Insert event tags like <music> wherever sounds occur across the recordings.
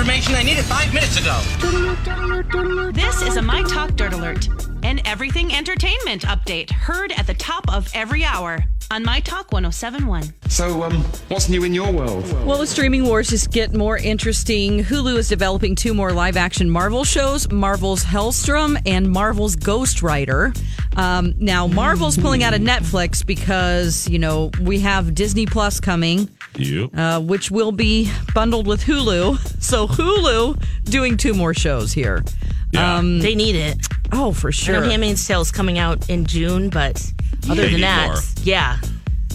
Information. I need it five minutes ago. This is a My Talk Dirt Alert, an everything entertainment update heard at the top of every hour on My Talk 1071. So, um, what's new in your world? Well, the streaming wars just get more interesting. Hulu is developing two more live action Marvel shows Marvel's Helstrom and Marvel's Ghost Rider. Um, now, Marvel's pulling out of Netflix because, you know, we have Disney Plus coming. Yep. Uh, which will be bundled with Hulu. So Hulu doing two more shows here. Yeah. Um, They need it. oh, for I sure. know Handmaid's Tale is coming out in June, but other They than that, more. yeah.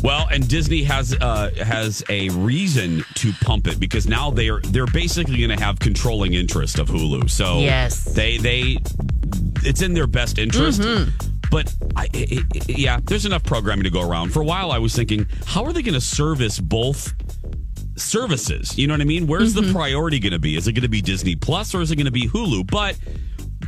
Well, and Disney has uh, has a reason to pump it because now they're they're basically going to have controlling interest of Hulu. So Yes. they they it's in their best interest. But I, I, I- yeah, there's enough programming to go around. For a while, I was thinking, how are they going to service both services? You know what I mean? Where's the mm-hmm. priority going to be? Is it going to be Disney Plus or is it going to be Hulu? But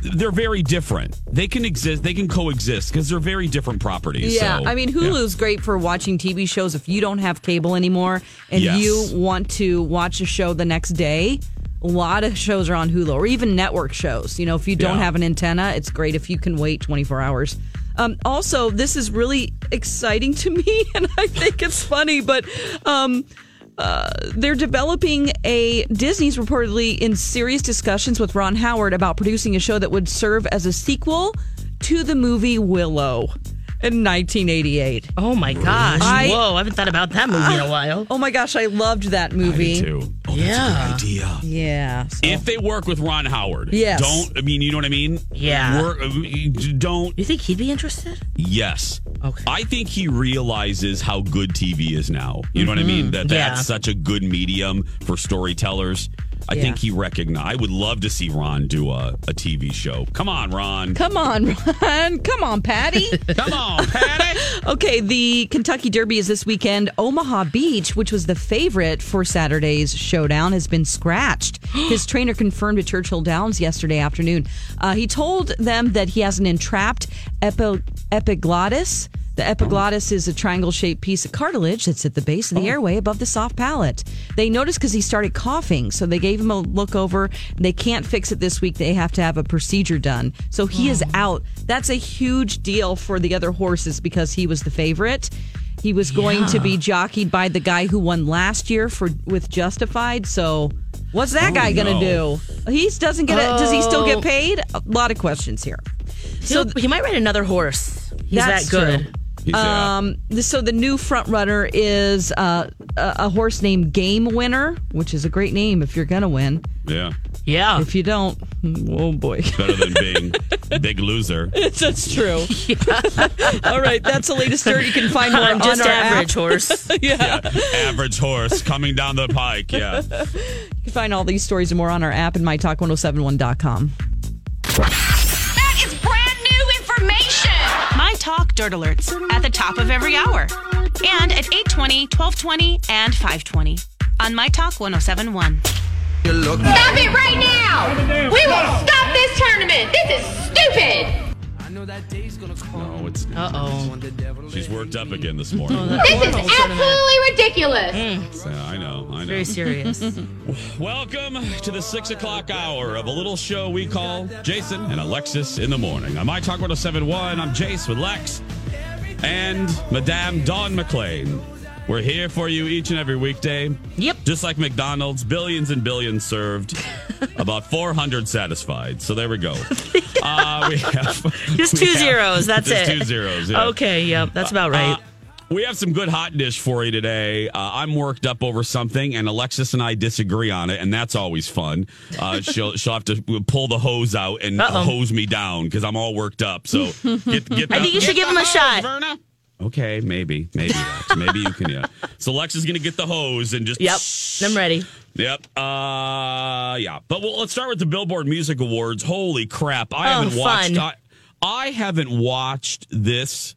they're very different. They can exist. They can coexist because they're very different properties. Yeah, So, I mean yeah. Hulu's great for watching TV shows if you don't have cable anymore and Yes. you want to watch a show the next day. A lot of shows are on Hulu or even network shows. You know, if you don't Yeah. have an antenna, it's great if you can wait 24 hours. Um, also, this is really exciting to me, <laughs> and I think it's funny, but um, uh, they're developing a Disney's reportedly in serious discussions with Ron Howard about producing a show that would serve as a sequel to the movie Willow in 1988. Oh my gosh. I- Whoa, I haven't thought about that movie in a while. Oh my gosh, I loved that I do movie. too. Oh, Yeah. a good idea. Yeah. so- If they work with Ron Howard, Yes. Don't I mean you know what I mean? Yeah. Work, don't. You think he'd be interested? Yes. Okay. I think he realizes how good TV is now. You know what I mean? Mm-hmm. That Yeah. that's such a good medium for storytellers. I Yeah. think he recognized. I would love to see Ron do a, a TV show. Come on, Ron. Come on, <laughs> Ron. Come on, Patty. <laughs> Come on, Patty. <laughs> okay, the Kentucky Derby is this weekend. Omaha Beach, which was the favorite for Saturday's showdown, has been scratched. <gasps> His trainer confirmed at Churchill Downs yesterday afternoon. Uh, he told them that he has an entrapped epi- epiglottis. The epiglottis is a triangle shaped piece of cartilage that's at the base of the oh. airway above the soft palate. They noticed because he started coughing, so they gave him a look over. They can't fix it this week. They have to have a procedure done. So he is out. That's a huge deal for the other horses because he was the favorite. He was going to be jockeyed by the guy who won last year for with Justified. So what's that oh, guy going to do? He doesn't get it. Does he still get Oh. paid? A lot of questions here. So he might ride another horse. He's That's that good. true. He's. Um, so the new front runner is uh, a, a horse named Game Winner, which is a great name if you're gonna win. yeah. Yeah. If you don't, oh boy, Better than being <laughs> big loser. that's true. All right, that's the latest dirt. You can find more <laughs> I'm just on our average app. horse. <laughs> yeah. Average horse coming down the pike. Yeah. You can find all these stories and more on our app and mytalk1071.com. My Dirt Alerts at the top of every hour and at 820, 1220, and 520 on My Talk 1071. Stop it right now! We will stop this tournament! This is stupid! No, it's. not. Uh oh. She's worked up again this morning. This is absolutely ridiculous! Yeah, I know. I know. Very serious. <laughs> Welcome to the six o'clock hour of a little show we call Jason and Alexis in the morning. On My Talk 1071, I'm Jace with Lex and Madame Dawn McLean. We're here for you each and every weekday. Yep. Just like McDonald's, billions and billions served, <laughs> about 400 satisfied. So there we go. <laughs> Uh, we have, <laughs> Just we two have- zeros. That's just it. two zeros. yeah. Okay, yep, that's about right. Uh, we have some good hot dish for you today. Uh, I'm worked up over something, and Alexis and I disagree on it, and that's always fun. Uh, she'll she'll have to pull the hose out and Uh-oh. hose me down because I'm all worked up. So get get. I think you should give him a shot. Verna. Okay, maybe, maybe, Lex. <laughs> maybe you can. Yeah. So Lex is gonna get the hose and just. Yep, I'm ready. Yep. Uh, yeah. But well, let's start with the Billboard Music Awards. Holy crap! I Oh, haven't watched. fun. I, I haven't watched this.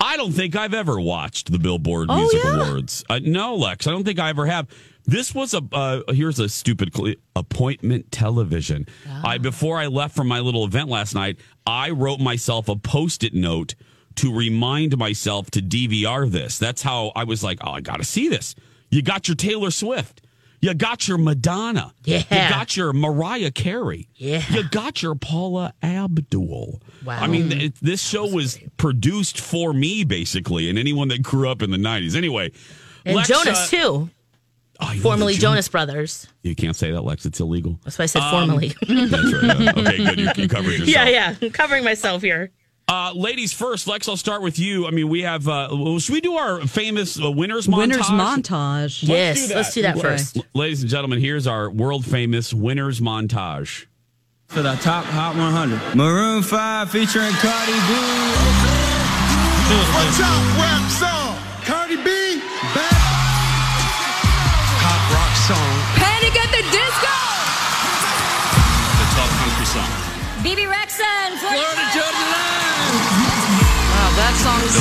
I don't think I've ever watched the Billboard Oh, Music yeah? Awards. Uh, no, Lex, I don't think I ever have. This was a uh, here's a stupid cl- appointment television. Ah. I before I left from my little event last night, I wrote myself a post-it note to remind myself to DVR this. That's how I was like, oh, I got to see this. You got your Taylor Swift. You got your Madonna. Yeah. You got your Mariah Carey. Yeah. You got your Paula Abdul. Wow. I mean, it, this show was produced for me, basically, and anyone that grew up in the 90s. Anyway. And Lex, Jonas, uh, too. oh, Formerly the Jonas Brothers. You can't say that, Lex. It's illegal. That's why I said Um, formerly. That's right. yeah. Okay, good. You, you covered <laughs> yourself. yeah, yeah. I'm covering myself here. Uh, ladies first, Lex, I'll start with you. I mean, we have, uh, should we do our famous uh, winners montage? Winners montage. yes, let's do that first. L- Ladies and gentlemen, here's our world famous winners montage. For the top Hot 100. Maroon 5 featuring Cardi B. What's up, rap song? Cardi B, back. Pop rock song. Panic at the Disco.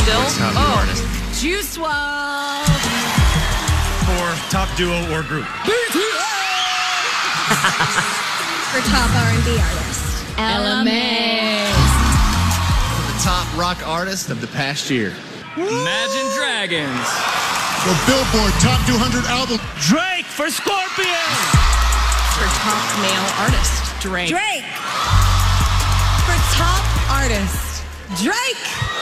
Still. Top new Oh, artist. Juice WRLD. For top duo or group. <laughs> For top R&B artist. Ella Mai. For The top rock artist of the past year. Imagine Dragons. For Billboard Top 200 album. Drake for Scorpions. For top male artist, Drake. Drake. For top artist. Drake.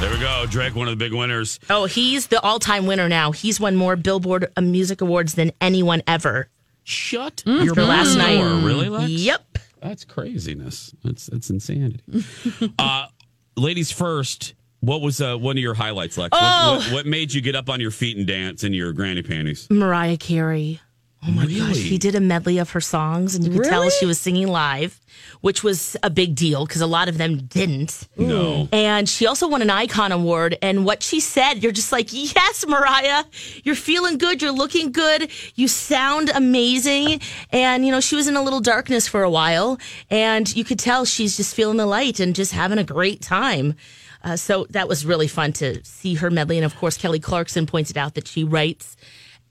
There we go. Drake, one of the big winners. Oh, he's the all-time winner now. He's won more Billboard Music Awards than anyone ever. Shut Mm, your for last door. night. Really, Lex? Yep. That's craziness. That's that's insanity. <laughs> uh, ladies first. What was uh, one of your highlights, Lex? What- Oh. What, what made you get up on your feet and dance in your granny panties? Mariah Carey. Oh my gosh, he did a medley of her songs, and you could tell she was singing live, which was a big deal because a lot of them didn't. No. And she also won an Icon Award. And what she said, you're just like, yes, Mariah, you're feeling good. You're looking good. You sound amazing. And, you know, she was in a little darkness for a while. And you could tell she's just feeling the light and just having a great time. Uh, so that was really fun to see her medley. And of course, Kelly Clarkson pointed out that she writes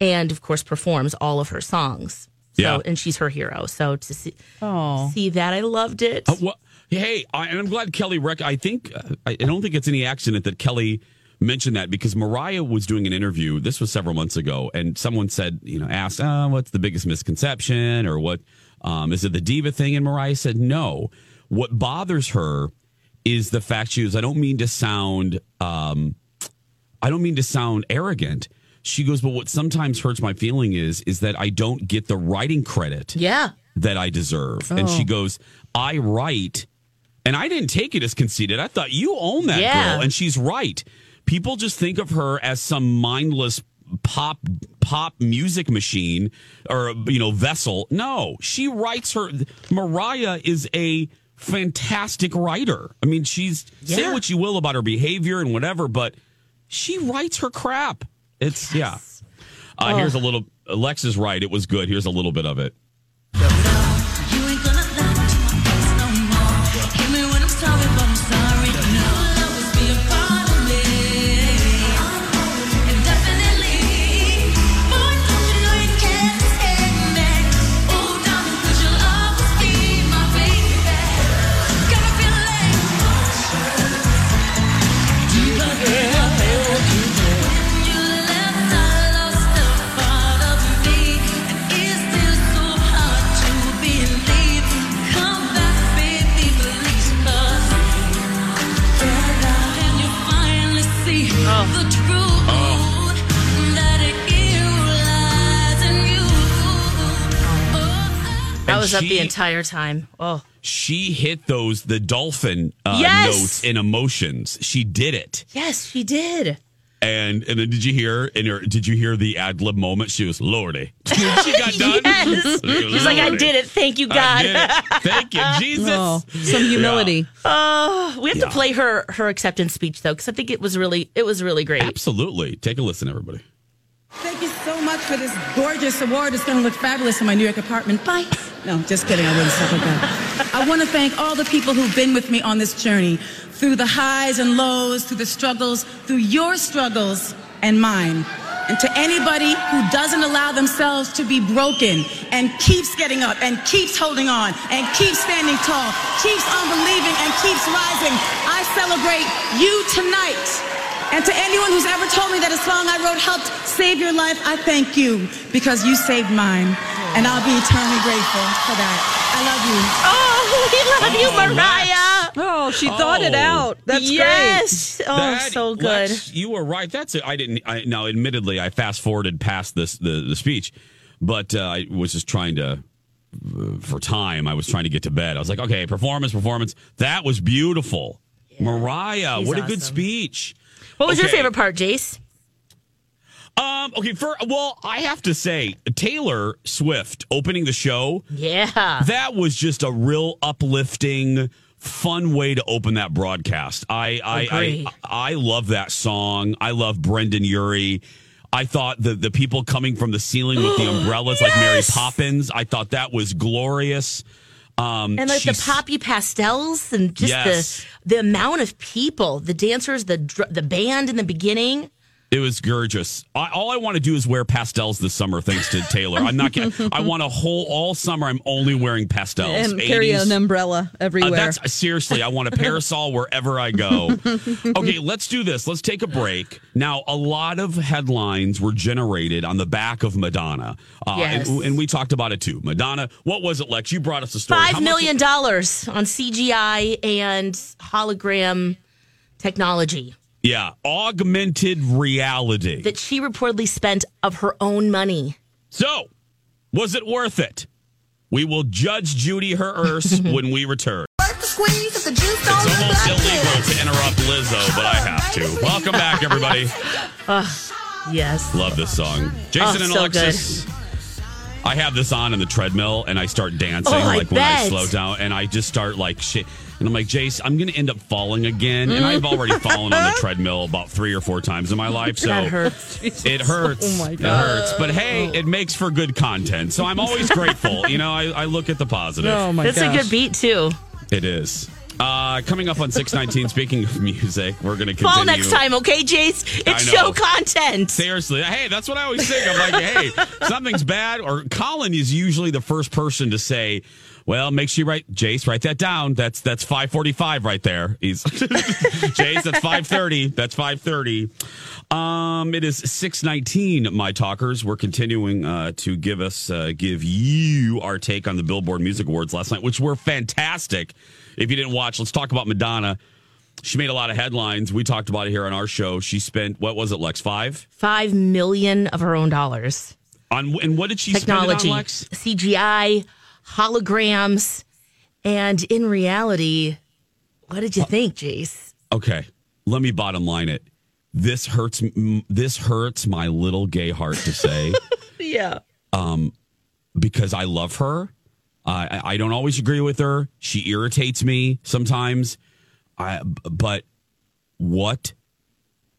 and, of course, performs all of her songs. So, Yeah. And she's her hero. So to see, Oh. see that, I loved it. Uh, what, hey, I, and I'm glad Kelly. Rec- I think uh, I, I don't think it's any accident that Kelly mentioned that because Mariah was doing an interview. This was several months ago, and someone said, you know, asked, uh, "What's the biggest misconception?" or "What um, is it the diva thing?" And Mariah said, "No. What bothers her is the fact she was. I don't mean to sound. Um, I don't mean to sound arrogant." She goes, but what sometimes hurts my feeling is is that I don't get the writing credit Yeah. that I deserve. And she oh. goes, I write, and I didn't take it as conceited. I thought you own that Yeah. girl, and she's right. People just think of her as some mindless pop pop music machine or you know vessel. No, she writes her. Mariah is a fantastic writer. I mean, she's say what you will about her behavior and whatever, but she writes her crap. It's yeah. Uh, Here's a little. Lex is right. It was good. Here's a little bit of it. was up the entire time. Oh, She hit those the dolphin uh, Yes! notes and emotions. She did it. yes, she did. And and then did you hear in her did you hear the ad lib moment? She was Lordy. <laughs> she got <laughs> done. Yes. She's like, I did it. Thank you, God. Thank you, <laughs> Jesus. Oh, some humility. Oh, we have Yeah. to play her her acceptance speech though, because I think it was really it was really great. Absolutely. Take a listen, everybody. Thank you so much for this gorgeous award. It's going to look fabulous in my New York apartment. Bye. No, just kidding. I wouldn't stop like that. I want to thank all the people who've been with me on this journey through the highs and lows, through the struggles, through your struggles and mine. And to anybody who doesn't allow themselves to be broken and keeps getting up and keeps holding on and keeps standing tall, keeps on believing and keeps rising, I celebrate you tonight. And to anyone who's ever told me that a song I wrote helped save your life, I thank you because you saved mine. And I'll be eternally grateful for that. I love you. Oh, we love Oh, you, Mariah. Oh, she thought it Oh. out. That's great. yes. Oh, That- so good. Lex, you were right. That's it. I didn't. I, now, admittedly, I fast forwarded past this the the speech, but uh, I was just trying to uh, for time. I was trying to get to bed. I was like, okay, performance, performance. That was beautiful, Mariah. She's what a good speech. What was your favorite part, Jace? Um. Okay. For well, I have to say, Taylor Swift opening the show. Yeah. That was just a real uplifting, fun way to open that broadcast. I I. I, I love that song. I love Brendon Urie. I thought the the people coming from the ceiling with the <gasps> umbrellas like Mary Poppins. I thought that was glorious. Um, And like the poppy pastels and just Yes. the the amount of people, the dancers, the the band in the beginning. It was gorgeous. I, all I want to do is wear pastels this summer, thanks to Taylor. I'm not. kidding. I want a whole all summer. I'm only wearing pastels. And carry 80s. an umbrella Uh, everywhere. that's seriously. I want a parasol <laughs> wherever I go. Okay, let's do this. Let's take a break. Now, a lot of headlines were generated on the back of Madonna, uh, Yes. and, and we talked about it too. Madonna, what was it, Lex? You brought us a story. How Five much- million dollars on CGI and hologram technology Yeah, augmented reality. that she reportedly spent of her own money. so, was it worth it? We will judge Judy her Earth <laughs> when we return. It's almost illegal to interrupt Lizzo, but I have to. Welcome back, everybody. <laughs> Yes. Love this song. Jason Oh, and so Alexis. I have this on in the treadmill and I start dancing Oh, I like when I slow down and I just start like shit. And I'm like, Jace, I'm going to end up falling again. And I've already fallen on the <laughs> treadmill about three or four times in my life. So That hurts. <laughs> it hurts. Oh, my God. It hurts. But hey, it makes for good content. So I'm always grateful. you know, I, I look at the positive. oh my That's a good beat too. It is. Uh, coming up on 619, <laughs> speaking of music, we're going to continue. Fall next time, okay, Jace? It's show content. Seriously, hey, that's what I always think. I'm like, hey, something's bad. Or Colin is usually the first person to say, "Well, make sure you write Jace, write that down. That's that's 5:45 right there." He's <laughs> Jace. That's 5:30. That's 5:30. Um, it is 619. My talkers. We're continuing uh, to give us uh, give you our take on the Billboard Music Awards last night, which were fantastic. If you didn't watch, let's talk about Madonna. She made a lot of headlines. We talked about it here on our show. She spent what was it, Lex? Five Five million of her own dollars. on, and what did she Technology, spend on, Lex? CGI, holograms, and in reality, what did you think, Jace? Okay, let me bottom line it. This hurts. This hurts my little gay heart to say <laughs> Yeah. Um, because I love her. I I don't always agree with her. She irritates me sometimes. I but what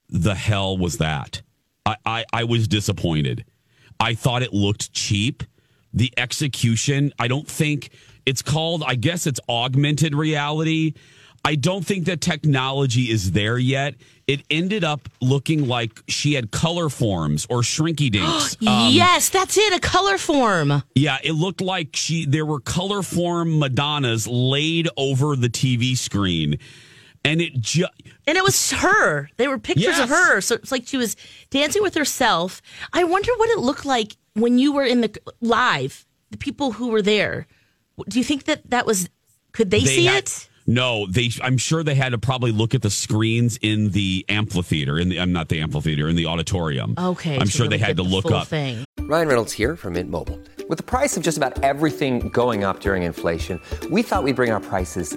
the hell was that? I, I, I was disappointed. I thought it looked cheap. The execution, I don't think it's called, I guess it's augmented reality. I don't think that technology is there yet. It ended up looking like she had color forms or shrinky <gasps> dinks. Um, yes, that's it. A color form. yeah, it looked like she there were color form Madonnas laid over the TV screen. And it just And it was her. They were pictures of her. So it's like she was dancing with herself. I wonder what it looked like when you were in the live, the people who were there. Do you think that that was, could they, see had- it? No, they. I'm sure they had to probably look at the screens in the amphitheater. In the, I'm not the amphitheater in the auditorium. Okay. I'm to sure they had to the look full up. Thing. Ryan Reynolds here from Mint Mobile. With the price of just about everything going up during inflation, we thought we'd bring our prices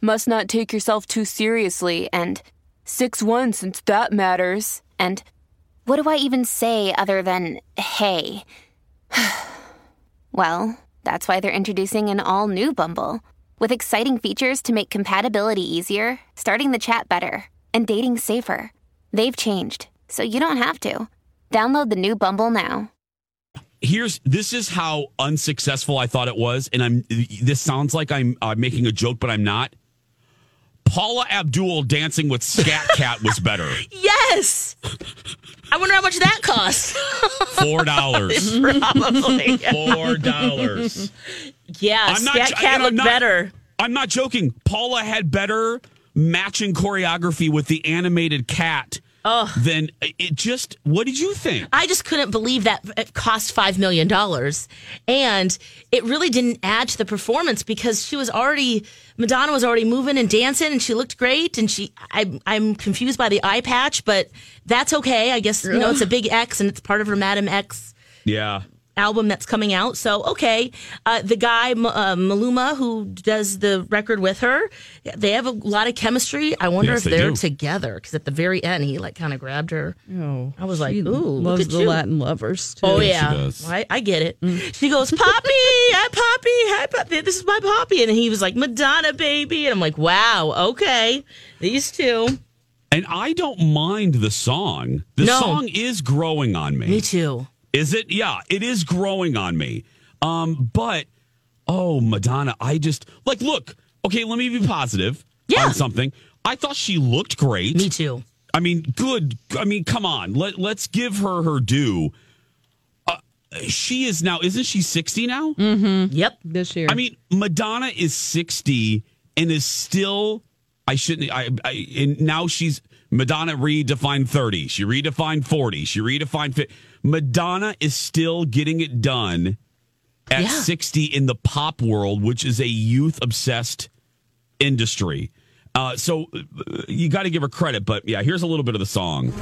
must not take yourself too seriously and 6 1 since that matters. And what do I even say other than hey? <sighs> well, that's why they're introducing an all new Bumble with exciting features to make compatibility easier, starting the chat better, and dating safer. They've changed, so you don't have to. Download the new Bumble now. Here's this is how unsuccessful I thought it was, and I'm. This sounds like I'm uh, making a joke, but I'm not. Paula Abdul dancing with Skat Kat was better. <laughs> Yes. I wonder how much that cost. Four dollars. <laughs> Probably. Four dollars. Yeah, Scat jo- Cat I'm looked not- better. I'm not joking. Paula had better matching choreography with the animated cat Oh. than uh, it. Just what did you think? I just couldn't believe that it cost five million dollars, and it really didn't add to the performance because she was already Madonna was already moving and dancing, and she looked great. And she, I, I'm confused by the eye patch, but that's okay. I guess you know it's a big X, and it's part of her Madame X Yeah. Album that's coming out. So okay, uh, the guy M- uh, Maluma who does the record with her, they have a lot of chemistry. I wonder Yes, if they they're do. together because at the very end he like kind of grabbed her. Oh, I was like, she ooh, look loves at the you. Latin lovers. Too. Oh yeah, I, I get it. Mm. She goes, Poppy, hi Poppy, hi Poppy. This is my Poppy, and he was like, Madonna, baby, and I'm like, wow, okay, these two. And I don't mind the song. The No. song is growing on me. Me too. Is it? Yeah, it is growing on me. Um, but oh, Madonna, I just like look. Okay, let me be positive yeah. on something. I thought she looked great. Me too. I mean, good. I mean, come on. Let let's give her her due. Uh, she is now. Isn't she sixty now? Mm-hmm. Yep. This year. I mean, Madonna is 60 and is still. I shouldn't. I, I and now she's Madonna redefined 30. She redefined 40. She redefined 50. Madonna is still getting it done at Yeah. 60 in the pop world, which is a youth obsessed industry. Uh, so uh, you got to give her credit. But yeah, here's a little bit of the song.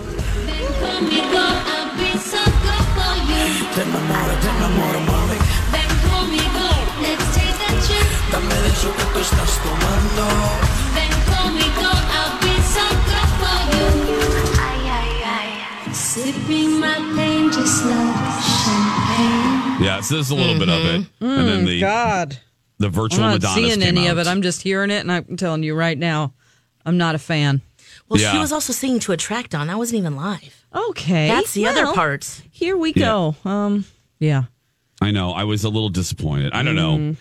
Sipping my pain just like champagne. Yeah, so there's a little bit of it, and then the Mm, God, the virtual I'm not Madonna seeing any out. of it. I'm just hearing it, and I'm telling you right now, I'm not a fan. Well, Yeah. she was also singing to a track on. That wasn't even live. Okay, That's the other part. Here we Yeah. go. Um, yeah. I know. I was a little disappointed. I don't know.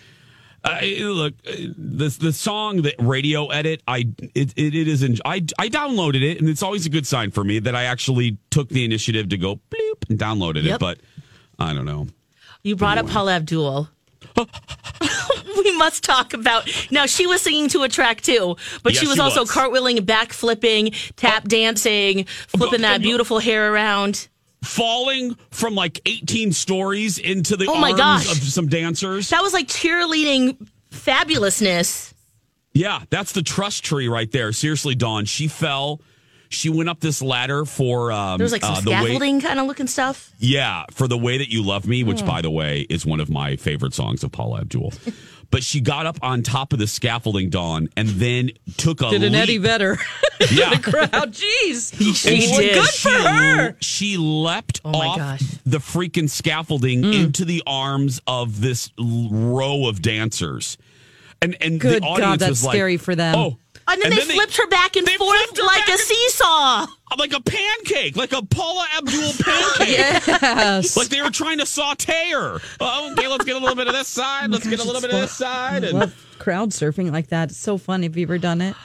Uh, look, uh, the the song, the radio edit, I it, it, it is. In, I I downloaded it, and it's always a good sign for me that I actually took the initiative to go bloop and downloaded it. But I don't know. You brought up Paula Abdul. <laughs> <laughs> we must talk about now. She was singing to a track too, but Yes, she was she also was. cartwheeling, back flipping, tap dancing, flipping that beautiful hair around. Falling from like 18 stories into the Oh my arms gosh. of some dancers. That was like cheerleading fabulousness. Yeah, that's the trust tree right there. Seriously, Dawn. She fell. She went up this ladder for um, There was like some uh, way- scaffolding kind of looking stuff. Yeah, for the way that you love me, which Hmm. by the way is one of my favorite songs of Paula Abdul. But she got up on top of the scaffolding, Dawn, and then took a Did an leap. Eddie Vedder <laughs> Yeah. the crowd? Jeez, And she she- Good she for her. She leapt Oh my off gosh. the freaking scaffolding Mm. into the arms of this row of dancers. And and Good the God, audience that's was like, scary for them. Oh, And then they flipped her back and forth like a seesaw. like a pancake, like a Paula Abdul <laughs> pancake. Yes. Like they were trying to saute her. Oh, okay, let's get a little bit of this side. Let's get a little bit of this side. I And love crowd surfing like that. It's so fun. Have you ever done it?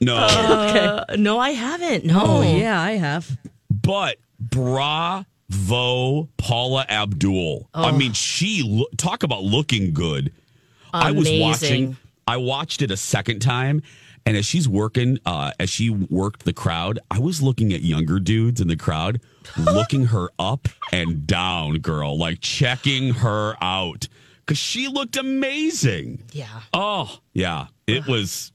no, Uh, no, I haven't. No. Oh yeah, I have. but bra Vo Paula Abdul. I Oh. mean, she lo- talk about looking good. Amazing. I was watching. I watched it a second time, and as she's working, uh, as she worked the crowd, I was looking at younger dudes in the crowd, <laughs> looking her up and down, girl, like checking her out because she looked amazing. Yeah. Oh, yeah, it was.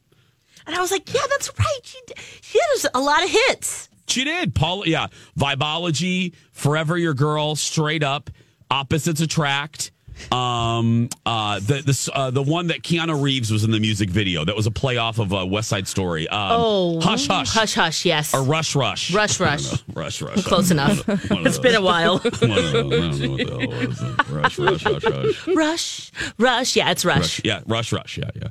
And I was like, yeah, that's right. She, she had a lot of hits. She did. Paul, yeah. Vibeology, Forever Your Girl, Straight Up, Opposites Attract. Um, uh, the the uh, the one that Keanu Reeves was in the music video. That was a play off of uh, West Side Story. Um, oh, Hush Hush. Hush Hush, yes. Or Rush Rush. Rush Rush. Rush Rush. Close enough. It's been a while. One of those. I don't know what the hell was it. <laughs> Rush Rush Rush Rush. Rush, Rush. Yeah, it's Rush. Rush. Yeah, Rush Rush. Yeah, yeah.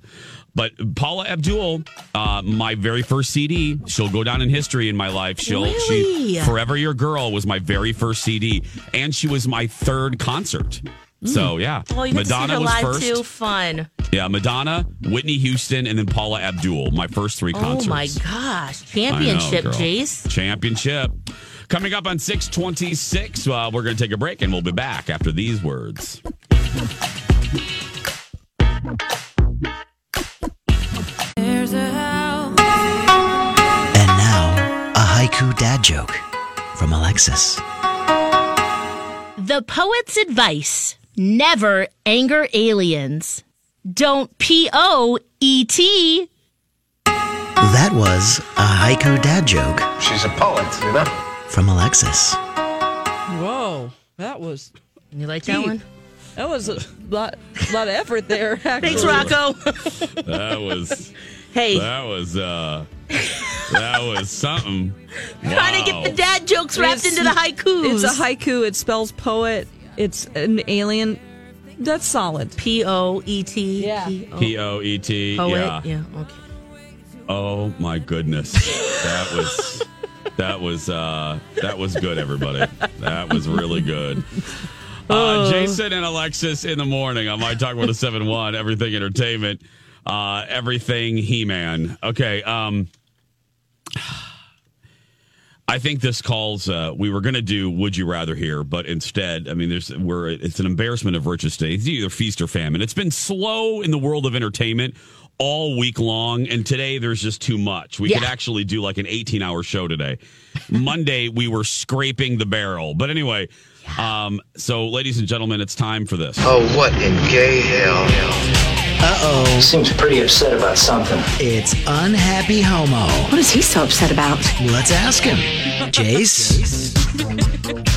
But Paula Abdul, uh, my very first CD, she'll go down in history in my life. She'll Really? she Forever Your Girl was my very first CD, and she was my third concert. So yeah, Oh, you got to see Madonna her was live first. too. Fun. Yeah, Madonna, Whitney Houston, and then Paula Abdul. My first three concerts. Oh my gosh, I know, championship, girl. Jace. Championship. Coming up on 626, uh, we're going to take a break and we'll be back after these words. And now, a haiku dad joke from Alexis. The poet's advice: never anger aliens. Don't P O E T. That was a haiku dad joke. She's a poet, you know? From Alexis. Whoa, that was. You like that one? That was a lot, lot of effort there. <laughs> Actually. Thanks, Rocco. That was. <laughs> Hey. That was uh that was something. Trying to get the dad jokes wrapped It's- into the haikus. It's a haiku. It spells poet. It's an alien. That's solid. P O E T. Yeah. P O E T. Yeah. Yeah. Okay. Oh my goodness. That was that was uh that was good everybody. That was really good. Uh, Jason and Alexis in the morning on My Talk 1071, Everything Entertainment, uh, Everything He Man. Okay. Um, I think this calls. Uh, we were going to do "Would You Rather" here, but instead, I mean, there's we're it's an embarrassment of riches today. It's either feast or famine. It's been slow in the world of entertainment all week long, and today there's just too much. We could actually do like an 18 hour show today. <laughs> Monday we were scraping the barrel, but anyway. Um, so, ladies and gentlemen, it's time for this. Oh, what in gay hell? Uh oh. Seems pretty upset about something. It's Unhappy Homo. What is he so upset about? Let's ask him. Jace?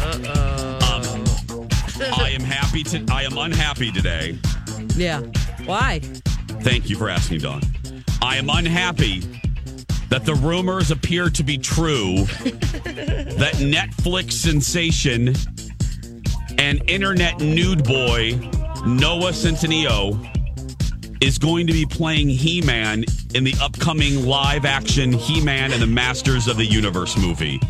Uh oh. I am happy to. I am unhappy today. Yeah. Why? Thank you for asking, Dawn. I am unhappy that the rumors appear to be true <laughs> that Netflix sensation and internet nude boy Noah Centineo is going to be playing He Man in the upcoming live action He Man and the Masters of the Universe movie.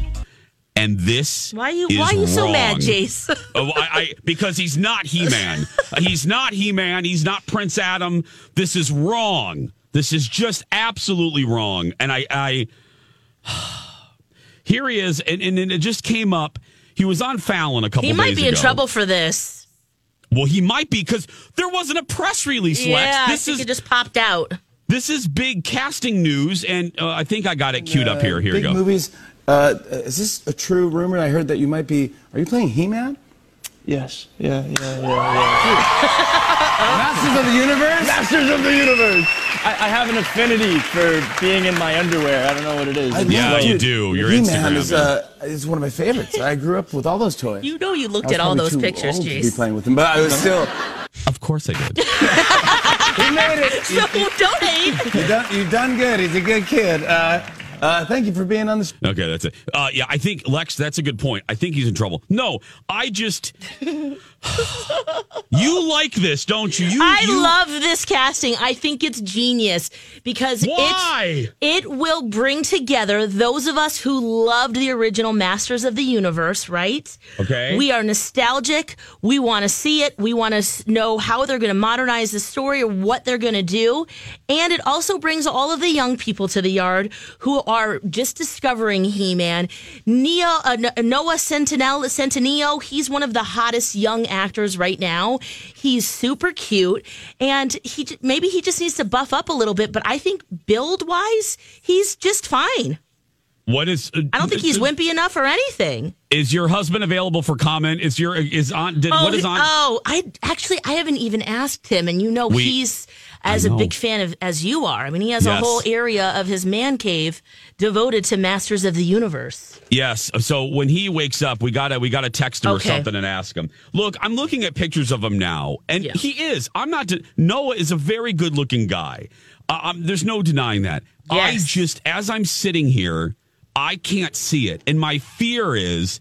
And this Why are you? is Why are you so mad. Jace? <laughs> Oh, I, I, because he's not He Man. <laughs> he's not He Man. He's not Prince Adam. This is wrong. This is just absolutely wrong. And I, I <sighs> here he is, and, and, it just came up. He was on Fallon a couple. he might be in trouble for this. Well, he might be because there wasn't a press release. Yeah, Lex. I This think is it just popped out. this is big casting news, and uh, I think I got it queued up here. Here we Big go. movies. Uh, is this a true rumor? I heard that you might be. Are you playing He-Man? Yes. Yeah, yeah, yeah, yeah. <laughs> Masters of the Universe. Masters of the Universe. I, I have an affinity for being in my underwear. I don't know what it is. I Yeah, love you it. do. Your He-Man Instagram, is, yeah. uh, is one of my favorites. I grew up with all those toys. You know, you looked at all probably those too pictures, old to be playing with them, but I was still. Of course I did. <laughs> He made it. So don't hate. You done, you've done good. He's a good kid. Uh, uh, thank you for being on the. sh- Okay, that's it. Uh, yeah, I think Lex. That's a good point. I think he's in trouble. No, I just. <sighs> you like this, don't you? you I you, love this casting. I think it's genius because Why? it it will bring together those of us who loved the original Masters of the Universe, right? Okay. We are nostalgic. We want to see it. We want to know how they're going to modernize the story or what they're going to do. And it also brings all of the young people to the yard who are just discovering He Man. Neo uh, Noah Centineo, Centineo, he's one of the hottest young actors right now. He's super cute, and he maybe he just needs to buff up a little bit. But I think build wise, he's just fine. What is? I don't think he's wimpy enough or anything. Is your husband available for comment? Is your is on? Did, oh, what is on? oh, I actually I haven't even asked him, and you know We- he's as a big fan of as you are. I mean, he has Yes. a whole area of his man cave devoted to Masters of the Universe. Yes. So when he wakes up, we gotta we gotta text him Okay. or something and ask him. Look, I'm looking at pictures of him now, and he is. I'm not. Noah is a very good looking guy. Uh, um, there's no denying that. I just, as I'm sitting here, I can't see it, and my fear is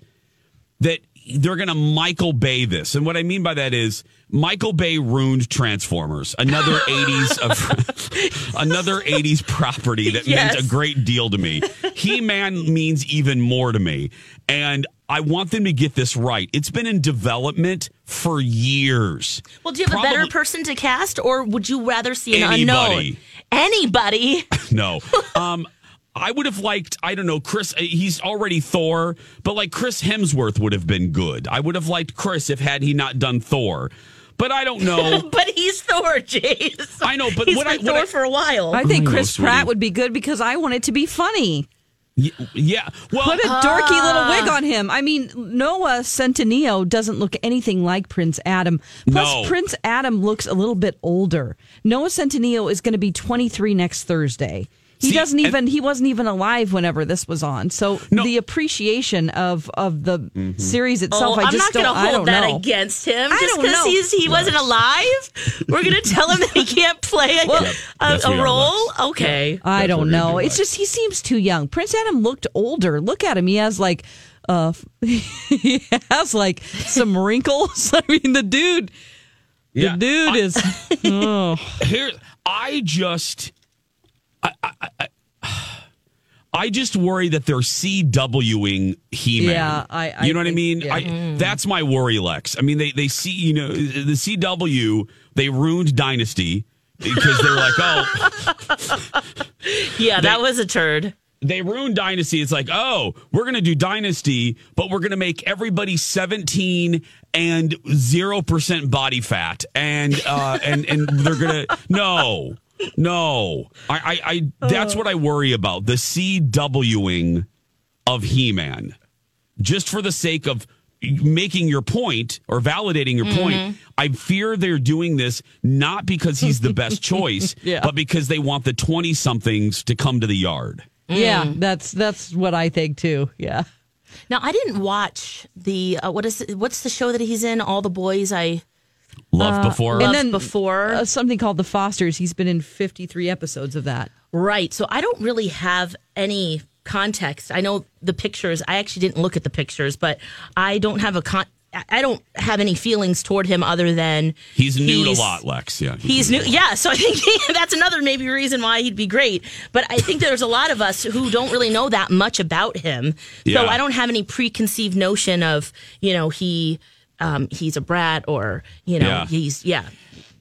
that they're going to Michael Bay this. And what I mean by that is Michael Bay ruined Transformers, another <laughs> 80s of <laughs> another 80s property that meant a great deal to me. He-Man means even more to me. And I want them to get this right. It's been in development for years. Well, do you have a better person to cast, or would you rather see an Anybody. unknown? Anybody? <laughs> no. Um, I would have liked, I don't know, Chris, uh, he's already Thor, but like Chris Hemsworth would have been good. I would have liked Chris if had he not done Thor. But I don't know. <laughs> but he's Thor, Jace. I know, but he's what been I- what Thor I- for a while. I think I Chris sweetie. Pratt would be good because I want it to be funny. Y- Yeah. Well, Put a dorky little Ah. wig on him. I mean, Noah Centineo doesn't look anything like Prince Adam. Plus, No. Prince Adam looks a little bit older. Noah Centineo is going to be 23 next Thursday. He See, doesn't and- even he wasn't even alive whenever this was on. So the appreciation of of the Mm-hmm. series itself, Oh, I I'm just not going don't. to hold that know. against him I just don't because know. he's he wasn't alive. We're going to tell him that he can't play a, Well- a, Yes, a role. Lex. Okay. I don't know. It's just he seems too young. Prince Adam looked older. Look at him. He has like uh <laughs> he has like some wrinkles. <laughs> I mean the dude Yeah. the dude is <laughs> oh. here I just I, I, I, <sighs> I just worry that they're CWing He-Man. Yeah, I- I you know what I think- mean? yeah. I. That's my worry, Lex. I mean, they they see you know the CW they ruined Dynasty because they were like, oh, <laughs> Yeah, that was a turd. they ruined Dynasty. It's like, oh, we're going to do Dynasty, but we're going to make everybody 17 and 0% body fat. And, uh, and, and they're going to, no, no. I, I, I, that's what I worry about the CWing of He Man. Just for the sake of making your point or validating your point, I fear they're doing this not because he's the best <laughs> choice, Yeah. but because they want the 20 somethings to come to the yard. Yeah, that's that's what I think too. Yeah. Now I didn't watch the uh, what is it, what's the show that he's in? All the boys I Love before. Love and then before uh, something called The Fosters. He's been in 53 episodes of that. Right. So I don't really have any context. I know the pictures. I actually didn't look at the pictures, but I don't have a con. I don't have any feelings toward him other than He's nude he's- a lot, Lex. Yeah. He's new. Yeah. So I think <laughs> that's another maybe reason why he'd be great. But I think there's a lot of us who don't really know that much about him. Yeah. So I don't have any preconceived notion of, you know, he. Um, he's a brat, or you know, Yeah. he's yeah,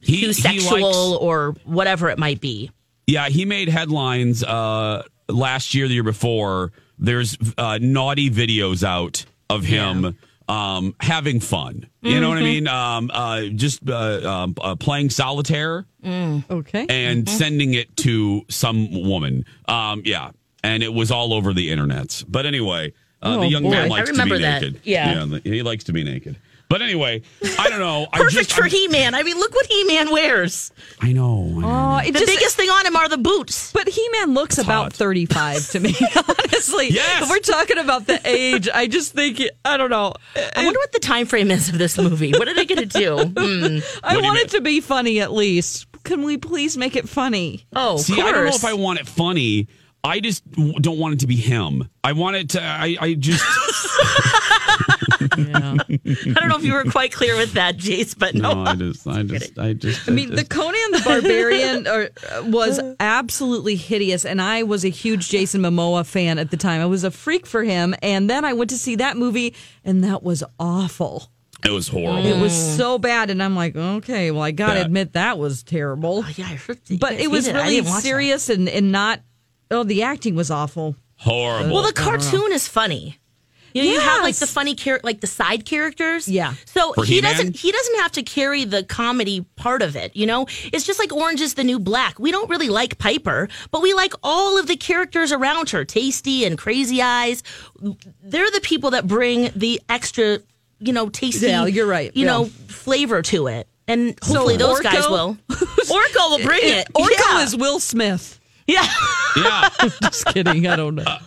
He- he too sexual, likes- or whatever it might be. Yeah, he made headlines uh, last year, the year before. There's uh, naughty videos out of him um, having fun. You know what I Mhm. mean? Um, uh, just uh, um, uh, playing solitaire Okay. and Mm-hmm. sending it to some woman. Um, yeah, and it was all over the internet. But anyway, uh, Oh, the young boy. man I likes to be that. naked. Yeah. he likes to be naked. But anyway, I don't know. I Perfect just, for He Man. I mean, look what He Man wears. I know. I know. Oh, the just- biggest thing on him are the boots. But He Man looks about hot. 35 to me, <laughs> honestly. Yes. If we're talking about the age, I just think, I don't know. I wonder what the time frame is of this movie. What are they going to do? <laughs> Hmm. I do want mean? it to be funny at least. Can we please make it funny? Oh, of See, I don't know if I want it funny. I just don't want it to be him. I want it to. I, I just. <laughs> Yeah. <laughs> I don't know if you were quite clear with that, Jace, but no. no, I just. I just. I just. I mean, the Conan the Barbarian <laughs> or, uh, was absolutely hideous, and I was a huge Jason Momoa fan at the time. I was a freak for him, and then I went to see that movie, and that was awful. It was horrible. It was so bad, and I'm like, okay, well, I gotta That- admit that was terrible. Oh, yeah, I heard you But guys it was hated really didn't that. serious and, and not Oh, the acting was awful. Horrible. Well, the I don't know. cartoon is funny. You, know, you have like the funny char- like the side characters. Yeah. So For he He-Man? doesn't he doesn't have to carry the comedy part of it, you know? It's just like Orange is the New Black. We don't really like Piper, but we like all of the characters around her, Taystee and Crazy Eyes. They're the people that bring the extra, you know, tasty Yeah, you're right. You Yeah. know, flavor to it. And hopefully So those guys will. <laughs> Orko will bring it. Orko yeah. is Will Smith. Yeah. yeah. <laughs> Just kidding. I don't know. <laughs>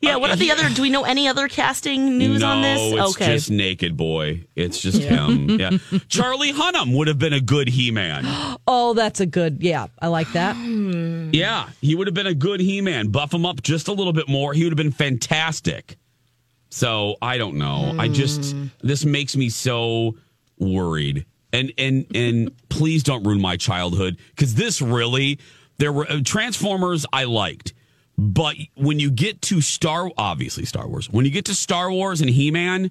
Yeah, what are the other do we know any other casting news no, on this? it's okay. just Naked Boy. It's just Yeah. him. <laughs> Yeah. Charlie Hunnam would have been a good He-Man. <gasps> Oh, that's a good. Yeah, I like that. Yeah, he would have been a good He-Man. Buff him up just a little bit more. He would have been fantastic. So I don't know. I just this makes me so worried. And and and please don't ruin my childhood because this really there were uh, Transformers I liked, but when you get to Star obviously Star Wars when you get to Star Wars and He Man.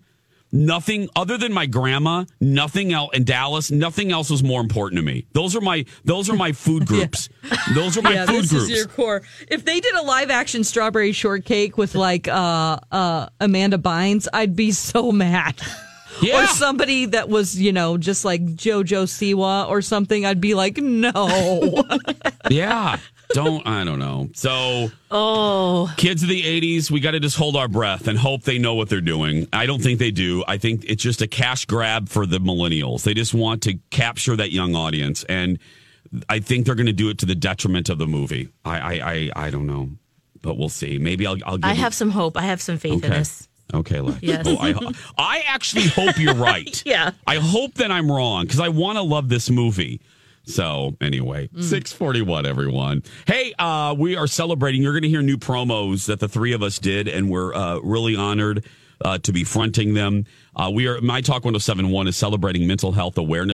Nothing other than my grandma, nothing else in Dallas, nothing else was more important to me. Those are my those are my food <laughs> groups. Those are my yeah, food this groups. is your core. If they did a live action strawberry shortcake with like uh uh Amanda Bynes, I'd be so <laughs> mad. Yeah. Or somebody that was, you know, just like JoJo Siwa or something, I'd be like, no. <laughs> yeah. Don't I don't know. So Oh. kids of the 80s, we got to just hold our breath and hope they know what they're doing. I don't think they do. I think it's just a cash grab for the millennials. They just want to capture that young audience and I think they're going to do it to the detriment of the movie. I I I, I don't know. But we'll see. Maybe I'll I'll give I it- have some hope. I have some faith in this. Okay, Lex. Yes. Oh, I, I actually hope you're <laughs> right. Yeah. I hope that I'm wrong because I want to love this movie. So anyway, Mm. 641 everyone. Hey, uh, we are celebrating. You're going to hear new promos that the three of us did, and we're uh, really honored uh, to be fronting them. Uh, we are My Talk 1071 is celebrating mental health awareness.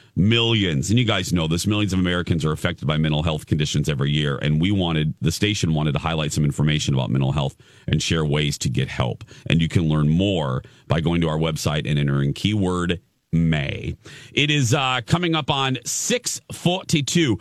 Millions, and you guys know this, millions of Americans are affected by mental health conditions every year. And we wanted, the station wanted to highlight some information about mental health and share ways to get help. And you can learn more by going to our website and entering keyword May. It is uh, coming up on 642.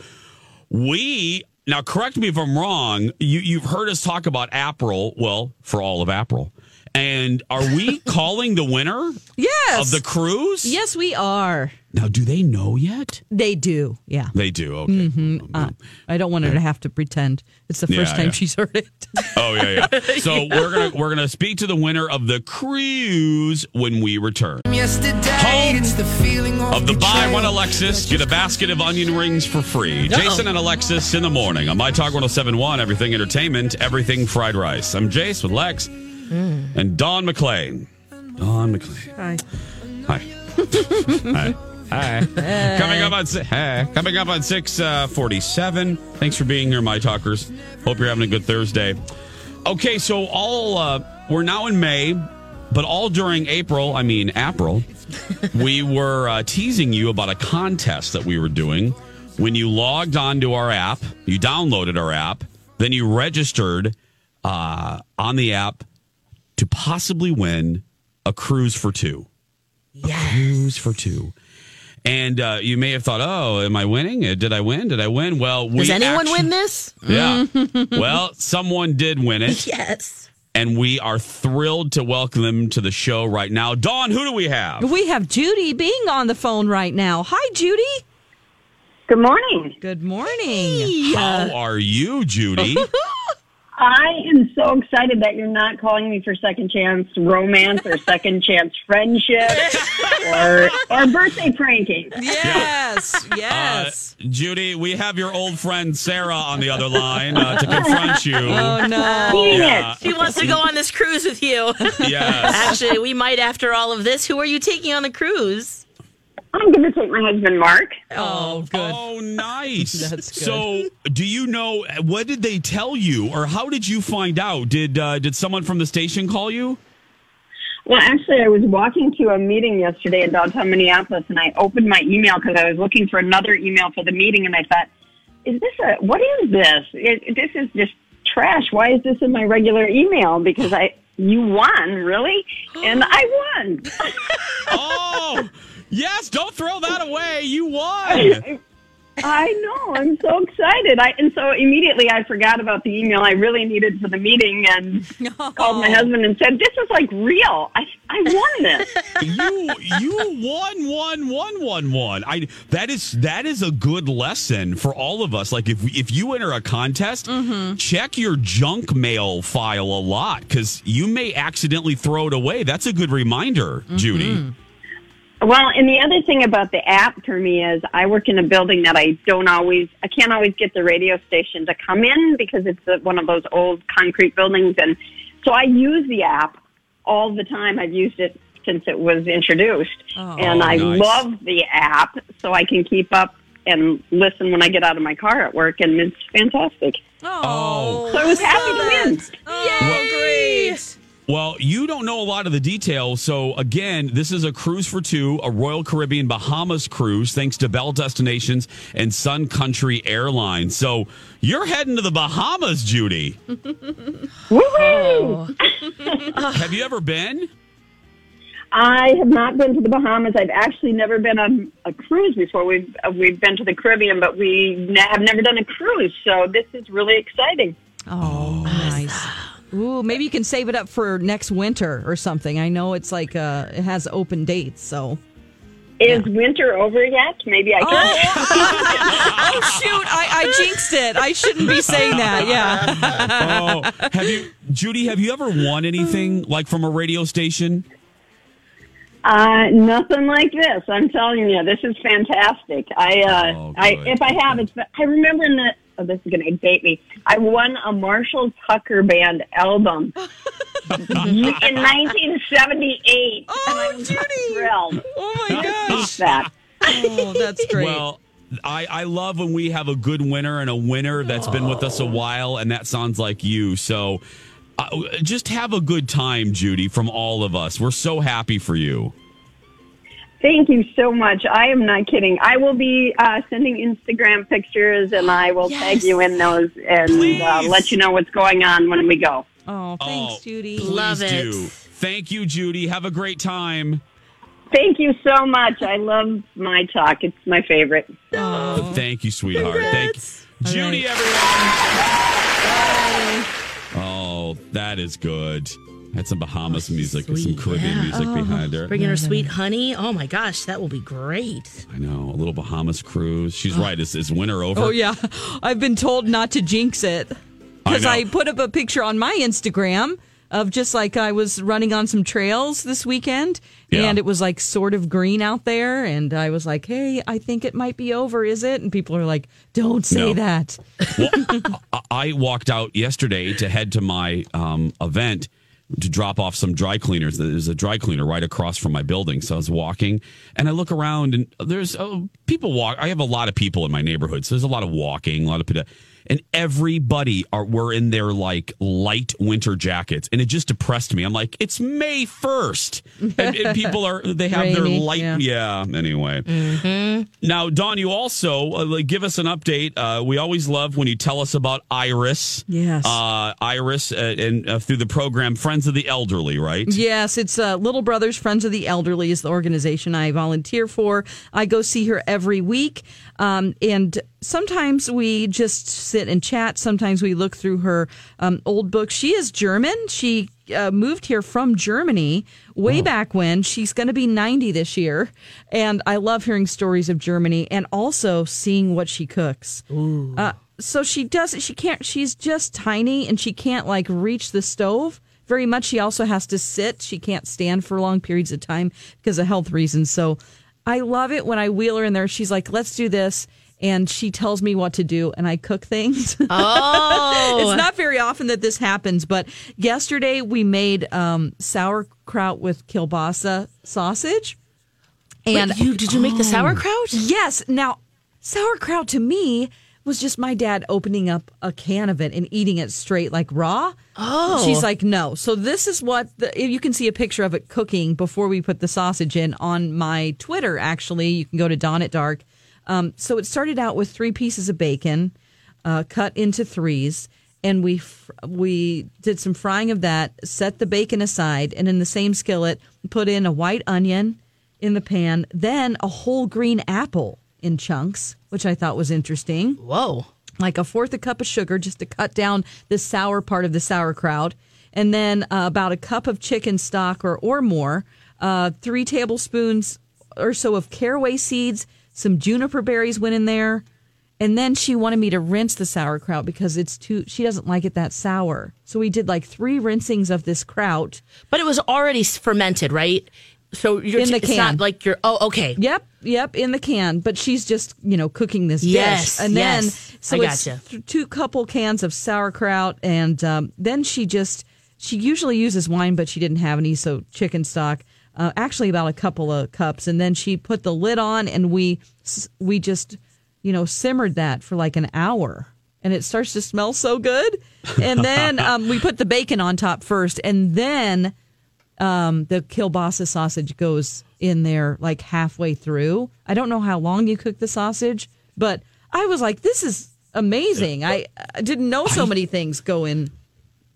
We, now correct me if I'm wrong, you, you've heard us talk about April, well, for all of April. And are we <laughs> calling the winner yes. of the cruise? Yes, we are. Now, do they know yet? They do. Yeah. They do. Okay. hmm Uh, I don't want her to have to pretend. It's the first Yeah, time yeah. she's heard it. <laughs> Oh yeah, yeah. <laughs> So we're gonna we're gonna speak to the winner of the cruise when we return. Yesterday, it's the feeling Of the buy one Alexis, get a basket of onion rings for free. Uh-oh. Jason and Alexis in the morning on My Talk 1071, Everything Entertainment, Everything Fried Rice. I'm Jace with Lex and Dawn McClain. Dawn McClain. Hi. Hi. <laughs> Hi. Hi. Coming up on si- hi. coming up on six uh, forty seven. Thanks for being here, my talkers. Hope you're having a good Thursday. Okay, so all uh, we're now in May, but all during April, I mean April, <laughs> we were uh, teasing you about a contest that we were doing. When you logged onto our app, you downloaded our app, then you registered uh, on the app to possibly win a cruise for two. A cruise for two. And uh, you may have thought, "Oh, am I winning? Uh, Did I win? Did I win?" Well, we Does anyone actu- win this? Yeah. <laughs> well, someone did win it. Yes. And we are thrilled to welcome them to the show right now. Dawn, who do we have? We have Judy being on the phone right now. Hi, Judy. Good morning. Good morning. How are you, Judy? <laughs> I am so excited that you're not calling me for second chance romance or second <laughs> chance friendship or or birthday pranking. Yes, <laughs> yes. Uh, Judy, we have your old friend Sarah on the other line uh, to confront you. <laughs> Oh no! Yeah. She wants to go on this cruise with you. Yes. Actually, we might after all of this. Who are you taking on the cruise? I'm going to take my husband Mark. Oh, good. Oh, nice. <laughs> That's good. So, do you know what did they tell you, or how did you find out? Did uh, did someone from the station call you? Well, actually, I was walking to a meeting yesterday in downtown Minneapolis, and I opened my email because I was looking for another email for the meeting, and I thought, "Is this a what is this? It, this is just trash. Why is this in my regular email? Because I you won, really, and I won. <laughs> Oh, yes! Don't throw that away. You won. I know. I'm so excited. I and so immediately I forgot about the email I really needed for the meeting and <laughs> called my husband and said, "This is like real. I I won this." you you won one one one one. I that is that is a good lesson for all of us. Like if if you enter a contest, mm-hmm. check your junk mail file a lot because you may accidentally throw it away. That's a good reminder, Judy. Mm-hmm. Well, and the other thing about the app for me is I work in a building that I don't always, I can't always get the radio station to come in because it's one of those old concrete buildings. And so I use the app all the time. I've used it since it was introduced. Oh. and Oh, I nice. love the app so I can keep up and listen when I get out of my car at work. And it's fantastic. Oh, oh. So I was happy to win. Oh, great. Well, you don't know a lot of the details. So, again, this is a cruise for two, a Royal Caribbean Bahamas cruise, thanks to Bell Destinations and Sun Country Airlines. So, you're heading to the Bahamas, Judy. <laughs> Woo! <laughs> Have you ever been? I have not been to the Bahamas. I've actually never been on a cruise before. We've uh, we've been to the Caribbean, but we ne- have never done a cruise. So this is really exciting. Oh, nice. Ooh, maybe you can save it up for next winter or something. I know it's like uh, it has open dates, so. Is winter over yet? Maybe I can. <laughs> oh shoot! I, I jinxed it. I shouldn't be saying that. Yeah. oh, have you, Judy? Have you ever won anything like from a radio station? Uh, nothing like this. I'm telling you, this is fantastic. I, uh, Oh, I, if I have, it's, I remember in the, oh, this is going to date me. I won a Marshall Tucker Band album <laughs> in 1978. Oh, and I was thrilled. Oh my gosh. That. Oh, that's great. Well, I, I love when we have a good winner and a winner that's been with us a while, and that sounds like you. So uh, just have a good time, Judy, from all of us. We're so happy for you. Thank you so much. I am not kidding. I will be uh, sending Instagram pictures and I will tag you in those and uh, let you know what's going on when we go. Oh, thanks, Judy. Please do. Thank you, Judy. Have a great time. Thank you so much. I love my talk. It's my favorite. Thank you, sweetheart. Thank you. Judy, everyone. Oh, that is good. Had some Bahamas music, some Caribbean music Oh, behind her. Bringing her sweet honey. Oh my gosh, that will be great. I know, a little Bahamas cruise. She's right. Is, is winter over? Oh yeah, I've been told not to jinx it because I I, put up a picture on my Instagram of just like I was running on some trails this weekend, Yeah. and it was like sort of green out there, and I was like, "Hey, I think it might be over, is it?" And people are like, "Don't say No. that." <laughs> I- I walked out yesterday to head to my um, event to drop off some dry cleaners. There's a dry cleaner right across from my building. So I was walking and I look around and there's uh, people walk. I have a lot of people in my neighborhood. So there's a lot of walking, a lot of people. And everybody are were in their like light winter jackets, and it just depressed me. I'm like, it's May first, and, and <laughs> people are they have their light. yeah. Yeah. Anyway, now, Dawn, you also uh, like, give us an update. Uh, we always love when you tell us about Iris. Yes. Uh, Iris, uh, and uh, through the program Friends of the Elderly, right? Yes, it's uh, Little Brothers Friends of the Elderly is the organization I volunteer for. I go see her every week, um, and sometimes we just sit and chat. Sometimes we look through her um, old books. She is German. She uh, moved here from Germany way back when. She's going to be 90 this year, and I love hearing stories of Germany and also seeing what she cooks. Uh, so she does she can't she's just tiny and she can't like reach the stove very much. She also has to sit. She can't stand for long periods of time because of health reasons. So I love it when I wheel her in there. She's like, let's do this. And she tells me what to do, and I cook things. <laughs> Oh. it's not very often that this happens, but yesterday we made um, sauerkraut with kielbasa sausage. Wait, you- did you make the sauerkraut? Yes. Now, sauerkraut to me was just my dad opening up a can of it and eating it straight like raw. Oh. She's like, no. So this is what the, you can see a picture of it cooking before we put the sausage in on my Twitter. Actually, you can go to Dawn at Dark. Um, so it started out with three pieces of bacon, uh, cut into threes, and we fr- we did some frying of that. Set the bacon aside, and in the same skillet, put in a white onion in the pan, then a whole green apple in chunks, which I thought was interesting. Whoa. Like a fourth a cup of sugar just to cut down the sour part of the sauerkraut. And then uh, about a cup of chicken stock or, or more, uh, three tablespoons or so of caraway seeds, some juniper berries went in there. And then she wanted me to rinse the sauerkraut because it's too, she doesn't like it that sour. So we did like three rinsings of this kraut. But it was already fermented, right? So you're In the it's can. not like you're. Oh, okay. Yep, yep, in the can. But she's just, you know, cooking this Yes, dish. And then, so I it's gotcha. two couple cans of sauerkraut. And um, then she just, she usually uses wine, but she didn't have any. So chicken stock, uh, actually about a couple of cups. And then she put the lid on and we, we just, you know, simmered that for like an hour. And it starts to smell so good. And then <laughs> um, we put the bacon on top first. And then um, the kielbasa sausage goes in there like halfway through. I don't know how long you cook the sausage, but I was like, this is amazing. I, I didn't know so many things go in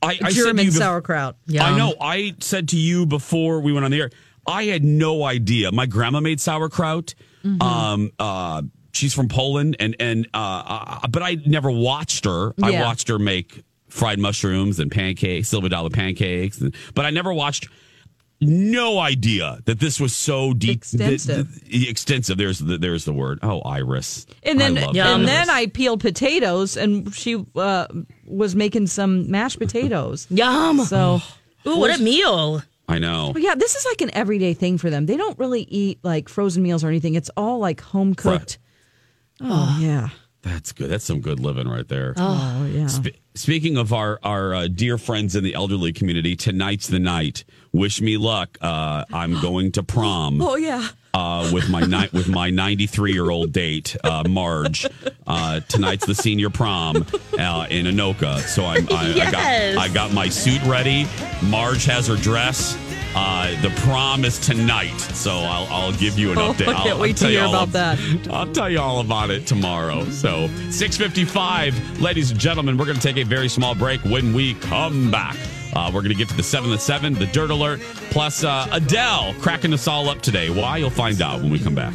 I, I said to German you sauerkraut. I know. I said to you before we went on the air, I had no idea. My grandma made sauerkraut. Mm-hmm. Um, uh, she's from Poland, and and uh, uh, but I never watched her. I watched her make fried mushrooms and pancakes, silver dollar pancakes, and- but I never watched. No idea that this was so deep, Extensive. th- th- extensive. There's the, there's the word. Oh, Iris. And then, I and Iris. then I peeled potatoes, and she uh, was making some mashed potatoes. Yum. So, Ooh, what a meal. I know. Well, yeah, this is like an everyday thing for them. They don't really eat like frozen meals or anything. It's all like home cooked. Oh, yeah. That's good. That's some good living right there. Oh, yeah. Sp- speaking of our our uh, dear friends in the elderly community, tonight's the night. Wish me luck. Uh, I'm going to prom. Oh, yeah. Uh, with my ni- with my 93 year old date, uh, Marge. Uh, tonight's the senior prom uh, in Anoka. So I'm, I, I got I got my suit ready. Marge has her dress. Uh, the prom is tonight, so I'll, I'll give you an Oh, update. I I'll, can't I'll wait to tell you hear about ab- that. I'll tell you all about it tomorrow. So 6:55, ladies and gentlemen, we're going to take a very small break. When we come back, uh, we're going to get to the seven to seven, the dirt alert, plus uh, Adele cracking us all up today. Why? You'll find out when we come back.